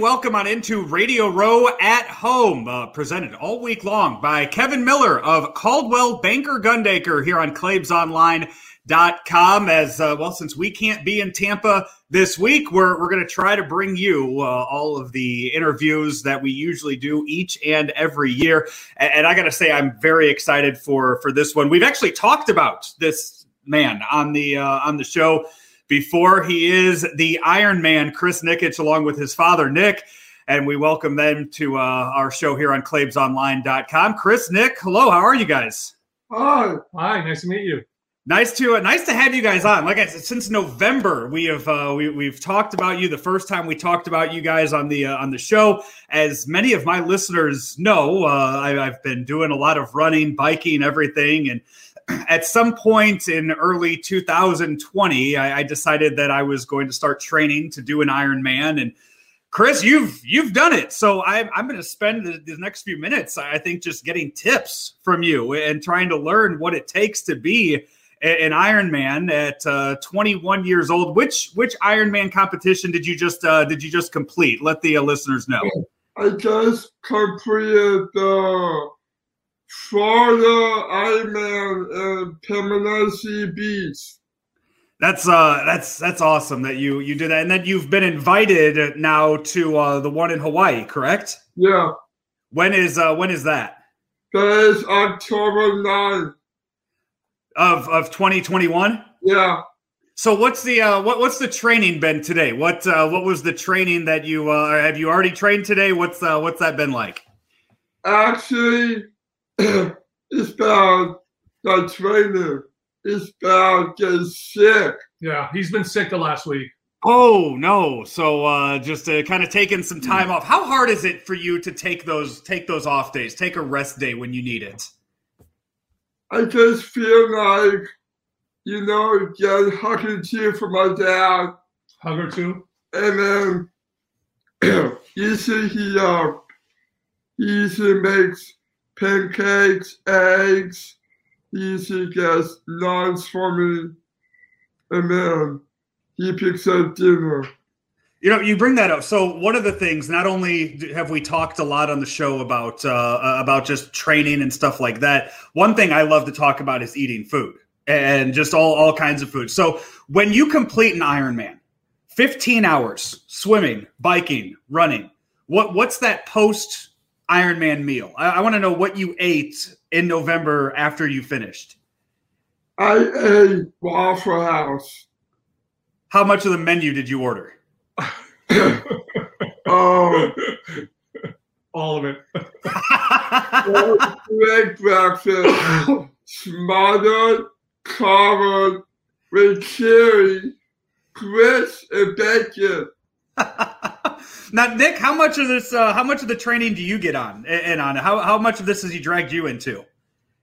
Welcome on into Radio Row at Home, uh, presented all week long by Kevin Miller of Coldwell Banker Gundaker here on ClaibsOnline.com. As uh, well, since we can't be in Tampa this week, we're, we're going to try to bring you uh, all of the interviews that we usually do each and every year. And, and I got to say, I'm very excited for for this one. We've actually talked about this man on the uh, on the show before he is the Iron Man, Chris Nikic, along with his father, Nick. And we welcome them to uh, our show here on ClaibsOnline.com. Chris, Nick, hello. How are you guys? Oh, Hi. Nice to meet you. Nice to uh, nice to have you guys on. Like I said, since November, we have uh, we, we've talked about you. The first time we talked about you guys on the uh, on the show, as many of my listeners know, uh, I, I've been doing a lot of running, biking, everything, and at some point in early 2020, I, I, decided that I was going to start training to do an Ironman. And Chris, you've you've done it, so I, I'm, going to spend the, the, next few minutes, I think, just getting tips from you and trying to learn what it takes to be an Ironman at uh, 21 years old. Which which Ironman competition did you just uh, did you just complete? Let the uh, listeners know. I just completed the Florida Ironman and Pemberley Beach. That's uh that's that's awesome that you you did that and then you've been invited now to uh the one in Hawaii, correct? Yeah. When is uh when is that? That is October 9th. Of of 2021? Yeah. So what's the uh what what's the training been today? What uh what was the training that you uh have you already trained today? What's uh what's that been like? Actually it's bad that trainer is bad getting sick. Yeah, he's been sick the last week. Oh no! So uh, just uh, kind of taking some time off. How hard is it for you to take those take those off days? Take a rest day when you need it. I just feel like, you know, get hug and cheer for my dad. Hug or two. And then usually he uh, he usually makes pancakes, eggs. He gets lunch for me, and then he picks up dinner. You know, you bring that up. So one of the things, not only have we talked a lot on the show about uh, about just training and stuff like that. One thing I love to talk about is eating food and just all all kinds of food. So when you complete an Ironman, fifteen hours swimming, biking, running. What what's that post Ironman meal? I, I want to know what you ate in November after you finished. I ate Waffle House. How much of the menu did you order? um, all of it. Great breakfast, smothered, covered with chili, grits, and bacon. Now, Nick, how much of this? Uh, how much of the training do you get on and on? How how much of this has he dragged you into?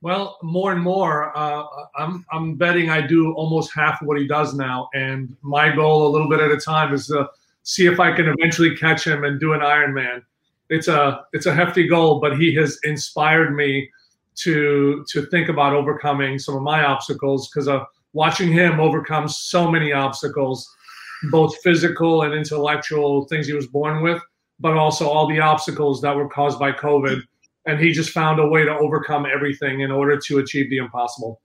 Well, more and more. Uh, I'm I'm betting I do almost half what he does now, and my goal, a little bit at a time, is to see if I can eventually catch him and do an Ironman. It's a it's a hefty goal, but he has inspired me to to think about overcoming some of my obstacles because of watching him overcome so many obstacles both physical and intellectual things he was born with, but also all the obstacles that were caused by COVID. And he just found a way to overcome everything in order to achieve the impossible.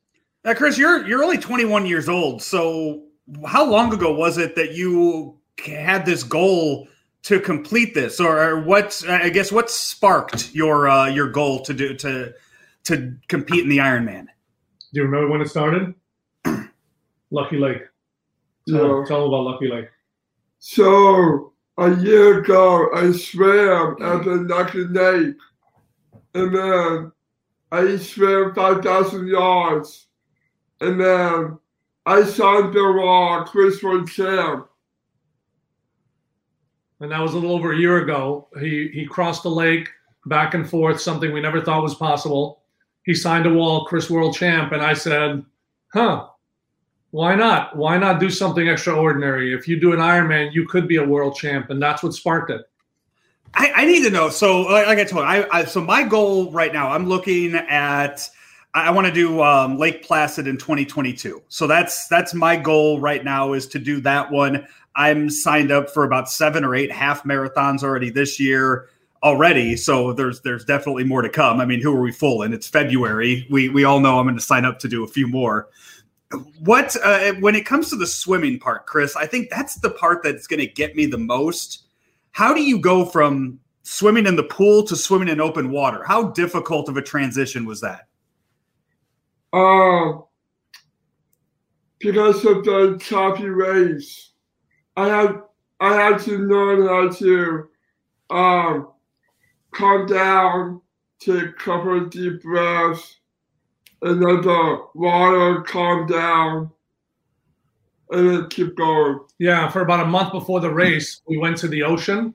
Now, Chris, you're you're only 21 years old. So, how long ago was it that you had this goal to complete this, or what? I guess what sparked your uh, your goal to do to to compete in the Ironman? Do you remember when it started? Lucky Lake. Tell, yeah. tell them about Lucky Lake. So a year ago, I swam at the Lucky Lake, and then I swam five thousand yards, and then I signed the raw Chris World Champ. And that was a little over a year ago. He he crossed the lake back and forth, something we never thought was possible. He signed a wall, Chris World Champ, and I said, "Huh, why not? Why not do something extraordinary? If you do an Ironman, you could be a world champ, and that's what sparked it. I, I need to know. So, like, like I told, I, I so my goal right now, I'm looking at I want to do um, Lake Placid in 2022. So that's that's my goal right now is to do that one. I'm signed up for about seven or eight half marathons already this year already. So there's there's definitely more to come. I mean, who are we fooling? It's February. We we all know I'm going to sign up to do a few more. What uh, when it comes to the swimming part, Chris? I think that's the part that's going to get me the most. How do you go from swimming in the pool to swimming in open water? How difficult of a transition was that? Um, because of the choppy waves, I had I had to learn how to um calm down, take a couple deep breaths, and let the water calm down, and then keep going. Yeah, for about a month before the race, we went to the ocean.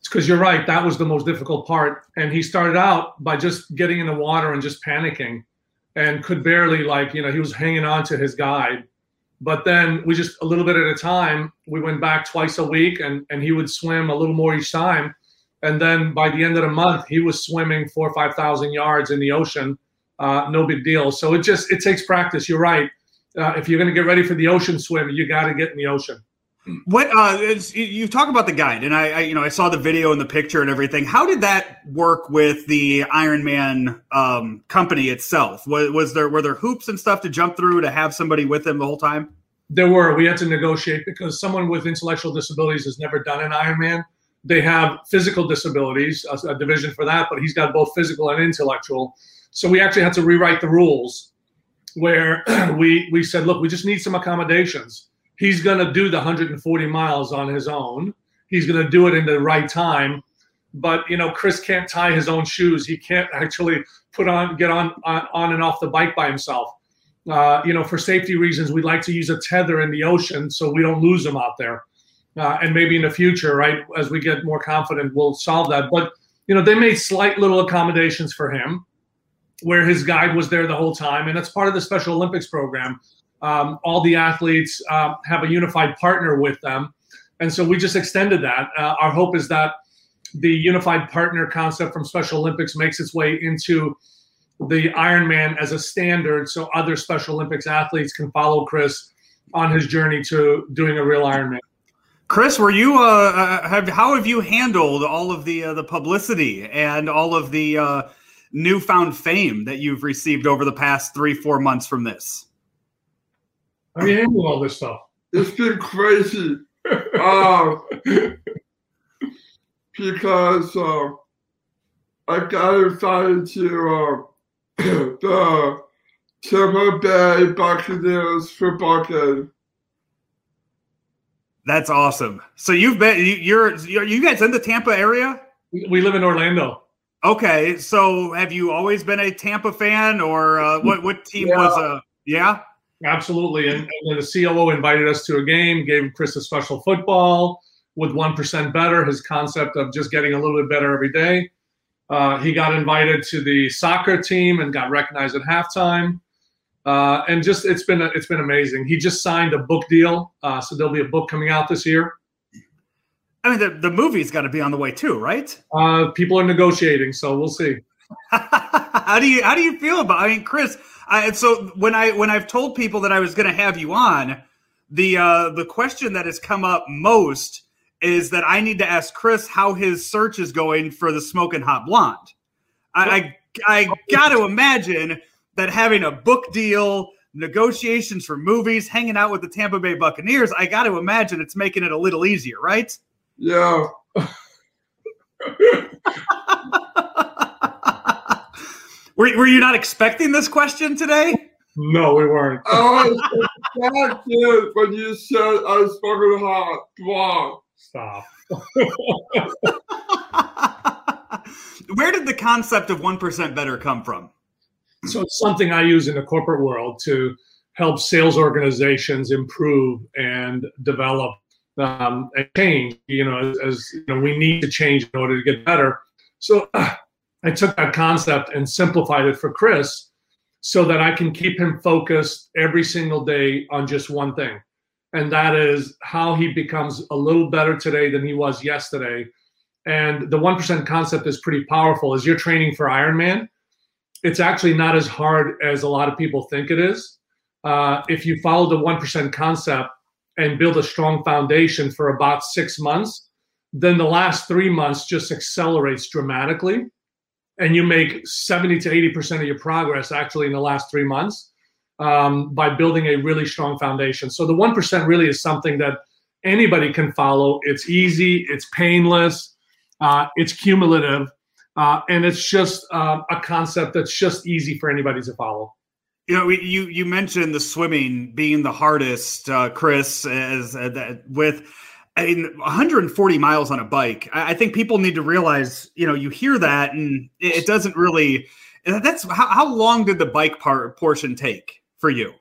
It's because you're right, that was the most difficult part. And he started out by just getting in the water and just panicking and could barely, like, you know, he was hanging on to his guide. But then we just, a little bit at a time, we went back twice a week and, and he would swim a little more each time and then by the end of the month, he was swimming four or 5,000 yards in the ocean. Uh, no big deal. So it just, it takes practice. You're right. Uh, if you're going to get ready for the ocean swim, you got to get in the ocean. What uh, you talk about the guide, and I, I, you know, I saw the video and the picture and everything. How did that work with the Ironman um, company itself? Was, was there were there hoops and stuff to jump through to have somebody with them the whole time? There were. We had to negotiate because someone with intellectual disabilities has never done an Ironman they have physical disabilities, a, a, division for that, but he's got both physical and intellectual. So we actually had to rewrite the rules where we we said, look, we just need some accommodations. He's going to do the 140 miles on his own. He's going to do it in the right time. But you know, Chris can't tie his own shoes. He can't actually put on get on on, on and off the bike by himself. Uh, you know, for safety reasons, we'd like to use a tether in the ocean so we don't lose him out there uh, and maybe in the future, right, as we get more confident, we'll solve that. But you know, they made slight little accommodations for him, where his guide was there the whole time, and it's part of the Special Olympics program. Um, all the athletes uh, have a unified partner with them, and so we just extended that. Uh, our hope is that the unified partner concept from Special Olympics makes its way into the Ironman as a standard, so other Special Olympics athletes can follow Chris on his journey to doing a real Ironman. Chris, were you uh, uh, have how have you handled all of the uh, the publicity and all of the uh, newfound fame that you've received over the past three four months from this? How do you handle all this stuff? It's been crazy, uh, because uh, I got invited to uh, the Tampa Bay Buccaneers football game that's awesome. So you've been you, are are you guys in the Tampa area? We live in Orlando. Okay, so have you always been a Tampa fan, or uh, what? What team yeah. was? Uh, yeah, absolutely. And, and the COO invited us to a game, gave Chris a special football with one percent better. His concept of just getting a little bit better every day. Uh, he got invited to the soccer team and got recognized at halftime. Uh, and just it's been it's been amazing. He just signed a book deal, uh, so there'll be a book coming out this year. I mean, the, the movie's got to be on the way too, right? Uh, people are negotiating, so we'll see. how do you how do you feel about? I mean, Chris. I, so when I when I've told people that I was going to have you on, the uh, the question that has come up most is that I need to ask Chris how his search is going for the smoking hot blonde. I I, I got to imagine that having a book deal, negotiations for movies, hanging out with the Tampa Bay Buccaneers, I got to imagine it's making it a little easier, right? Yeah. were, were you not expecting this question today? No, we weren't. I was excited when you said I was fucking hot. Wow. Stop. Where did the concept of 1% better come from? So it's something I use in the corporate world to help sales organizations improve and develop um, and change. You know, as, as, you know, we need to change in order to get better. So uh, I took that concept and simplified it for Chris, so that I can keep him focused every single day on just one thing, and that is how he becomes a little better today than he was yesterday. And the one percent concept is pretty powerful. As you're training for Ironman, it's actually not as hard as a lot of people think it is. Uh, if you follow the 1% concept and build a strong foundation for about six months, then the last three months just accelerates dramatically. And you make 70 to 80% of your progress actually in the last three months um, by building a really strong foundation. So the 1% really is something that anybody can follow. It's easy, it's painless, uh, it's cumulative, uh, and it's just uh, a concept that's just easy for anybody to follow. You know, you you mentioned the swimming being the hardest, uh, Chris, as uh, with. I mean, 140 miles on a bike. I, I, think people need to realize, you know, you hear that and it, it doesn't really. That's how, how long did the bike part portion take for you?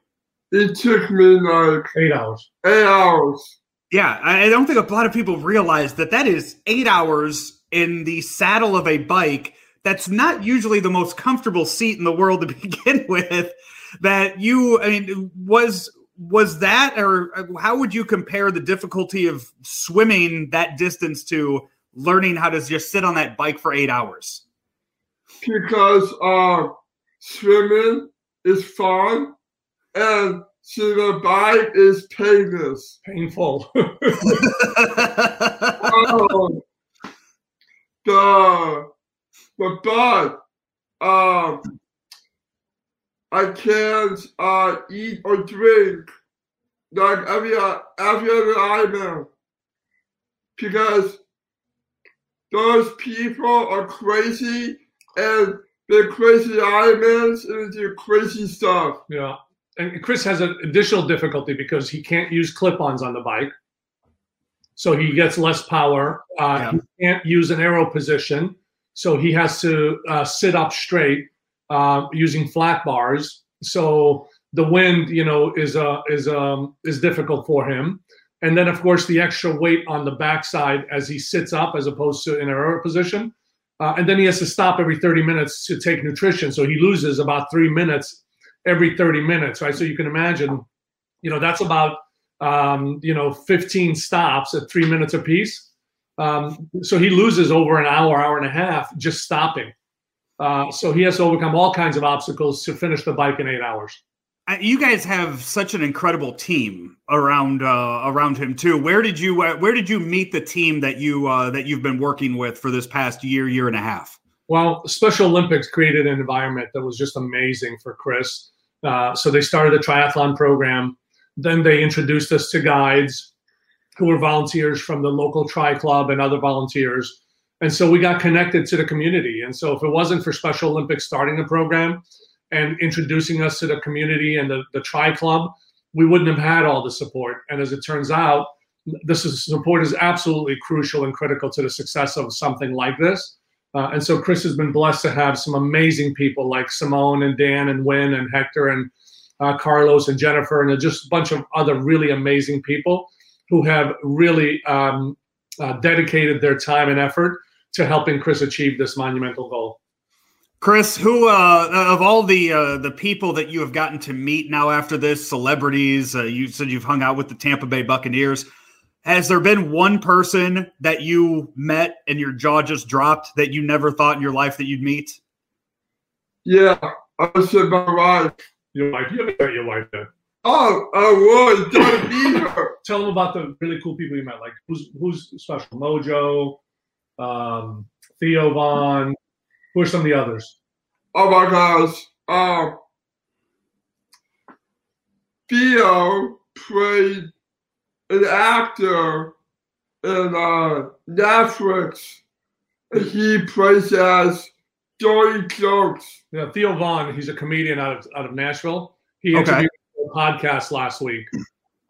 It took me like eight hours. Eight hours. Yeah, I don't think a lot of people realize that that is eight hours in the saddle of a bike. That's not usually the most comfortable seat in the world to begin with. That you, I mean, was was that, or how would you compare the difficulty of swimming that distance to learning how to just sit on that bike for eight hours? Because uh, swimming is fun, and so the bike is painless. Painful. um, the the but um I can't uh eat or drink like every every other item because those people are crazy and they're crazy items and they do crazy stuff. Yeah and Chris has an additional difficulty because he can't use clip-ons on the bike, so he gets less power. Uh, yeah. He can't use an aero position, so he has to uh, sit up straight uh, using flat bars. So the wind, you know, is uh, is um, is difficult for him. And then, of course, the extra weight on the backside as he sits up, as opposed to in an aero position. Uh, and then he has to stop every 30 minutes to take nutrition. So he loses about three minutes every 30 minutes, right? So you can imagine, you know, that's about, um, you know, 15 stops at three minutes apiece. Um, so he loses over an hour, hour and a half just stopping. Uh, so he has to overcome all kinds of obstacles to finish the bike in eight hours. Uh, you guys have such an incredible team around uh, around him too. Where did you uh, where did you meet the team that you uh, that you've been working with for this past year year and a half? Well, Special Olympics created an environment that was just amazing for Chris. Uh, so they started a triathlon program. Then they introduced us to guides who were volunteers from the local tri club and other volunteers. And so we got connected to the community. And so if it wasn't for Special Olympics starting the program and introducing us to the community and the, the tri club, we wouldn't have had all the support. And as it turns out, this is, support is absolutely crucial and critical to the success of something like this. Uh, and so Chris has been blessed to have some amazing people like Simone and Dan and Win and Hector and uh, Carlos and Jennifer and just a bunch of other really amazing people who have really um, uh, dedicated their time and effort to helping Chris achieve this monumental goal. Chris, who uh, of all the uh, the people that you have gotten to meet now after this, celebrities, uh, you said you've hung out with the Tampa Bay Buccaneers. Has there been one person that you met and your jaw just dropped that you never thought in your life that you'd meet? Yeah, I said my wife. Your wife. You haven't met your wife yet. Oh, I was. Don't be her. Tell them about the really cool people you met. Like who's who's special? Mojo, um, Theo Von. Who are some of the others? Oh my gosh. Um, Theo played an actor in uh, Netflix. He plays as Joey Jokes. Yeah, Theo Von, he's a comedian out of out of Nashville. He interviewed a podcast last week.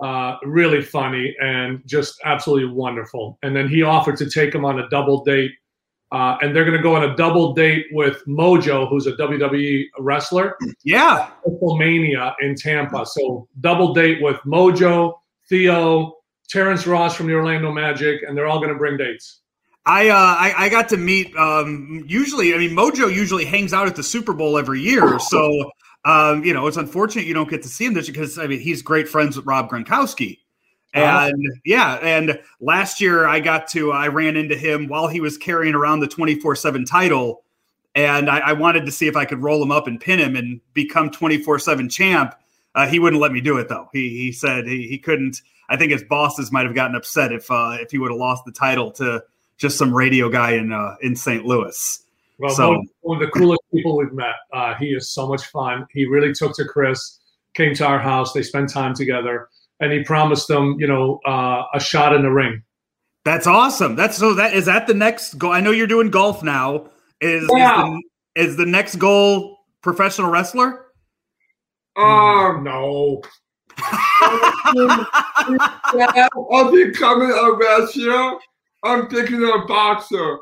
Uh, really funny and just absolutely wonderful. And then he offered to take him on a double date. Uh, and they're going to go on a double date with Mojo, who's a WWE wrestler. Yeah. Mania in Tampa. So double date with Mojo, Theo, Terrence Ross from the Orlando Magic, and they're all going to bring dates. I, uh, I, I got to meet. Um, usually, I mean, Mojo usually hangs out at the Super Bowl every year, so um, you know it's unfortunate you don't get to see him this because I mean he's great friends with Rob Gronkowski, uh-huh. and yeah, and last year I got to I ran into him while he was carrying around the twenty four seven title and I, I, wanted to see if I could roll him up and pin him and become 24 7 champ. Uh, he wouldn't let me do it though. He he said he, he couldn't. I think his bosses might have gotten upset if uh, if he would have lost the title to just some radio guy in uh, in St. Louis. Well, so, one, of the coolest people we've met. Uh, he is so much fun. He really took to Chris, came to our house. They spent time together, and he promised them, you know, uh, a shot in the ring. That's awesome. That's so. That is that the next goal. I know you're doing golf now. Is yeah. is, the, is the next goal professional wrestler? Um, no. I'll be coming a wrestler. I'm thinking a boxer.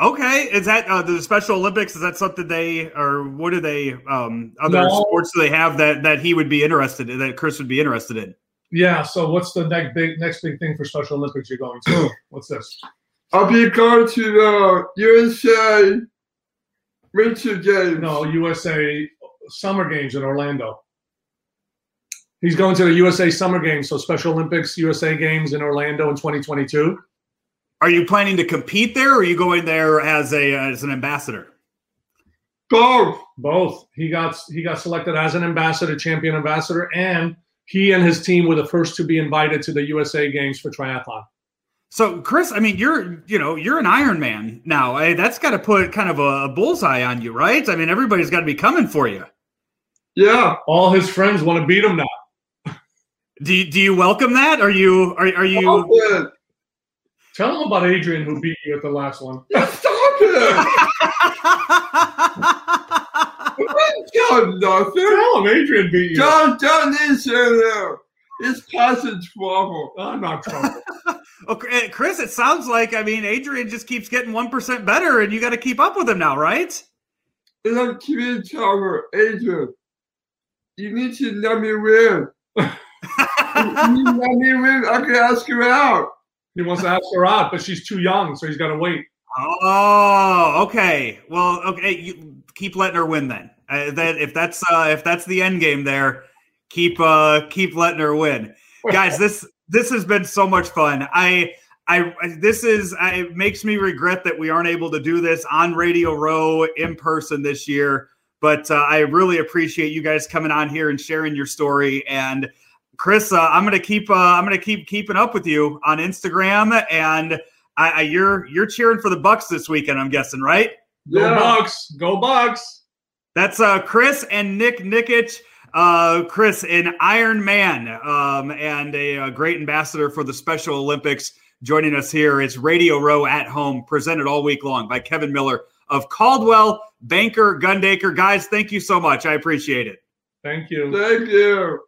Okay, is that uh, the Special Olympics? Is that something they or what do they? Um, other no. sports do they have that that he would be interested in? That Chris would be interested in? Yeah. So what's the next big next big thing for Special Olympics you're going to? what's this? I'll be going to the USA Winter Games. No, USA Summer Games in Orlando. He's going to the USA Summer Games, so Special Olympics USA Games in Orlando in 2022. Are you planning to compete there, or are you going there as a as an ambassador? Both. Both. He got he got selected as an ambassador, champion ambassador, and he and his team were the first to be invited to the USA Games for triathlon. So, Chris, I mean, you're you know you're an Iron Man now. I, that's got to put kind of a, a bullseye on you, right? I mean, everybody's got to be coming for you. Yeah, all his friends want to beat him now. Do you, do you welcome that? Are you are are you? Oh, Tell him about Adrian who beat you at the last one. Yeah, stop it! John, nothing. Tell him Adrian beat you. John, John is there. It's passage trouble. I'm not trouble. okay, Chris, it sounds like I mean Adrian just keeps getting one percent better, and you got to keep up with him now, right? And I'm keeping telling Adrian, you need to let me win. you need to let me win. I can ask you out. He wants to ask her out, but she's too young, so he's got to wait. Oh, okay. Well, okay. You keep letting her win then. Uh, that if that's uh, if that's the end game there, keep uh, keep letting her win, guys. This this has been so much fun. I I this is I, it makes me regret that we aren't able to do this on Radio Row in person this year. But uh, I really appreciate you guys coming on here and sharing your story and Chris, uh, I'm gonna keep uh, I'm gonna keep keeping up with you on Instagram, and I, I, you're you're cheering for the Bucs this weekend. I'm guessing, right? Go yeah. Bucs! Go Bucs! That's uh, Chris and Nick Nikic. Uh, Chris, an Iron Man, um, and a, a, great ambassador for the Special Olympics, joining us here. It's Radio Row at Home, presented all week long by Kevin Miller of Coldwell Banker Gundaker. Guys, thank you so much. I appreciate it. Thank you. Thank you.